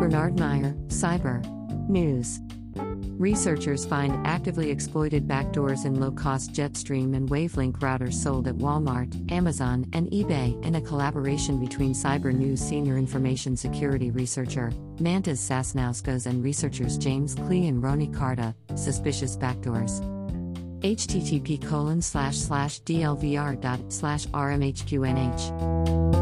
Bernard Meyer, Cyber News. Researchers find actively exploited backdoors in low cost Jetstream and Wavelink routers sold at Walmart, Amazon, and eBay in a collaboration between Cyber News senior information security researcher, Mantas Sasnauskas, and researchers James Clee and Roni Carta, suspicious backdoors. http colon slash slash dlvr dot slash rmhqnh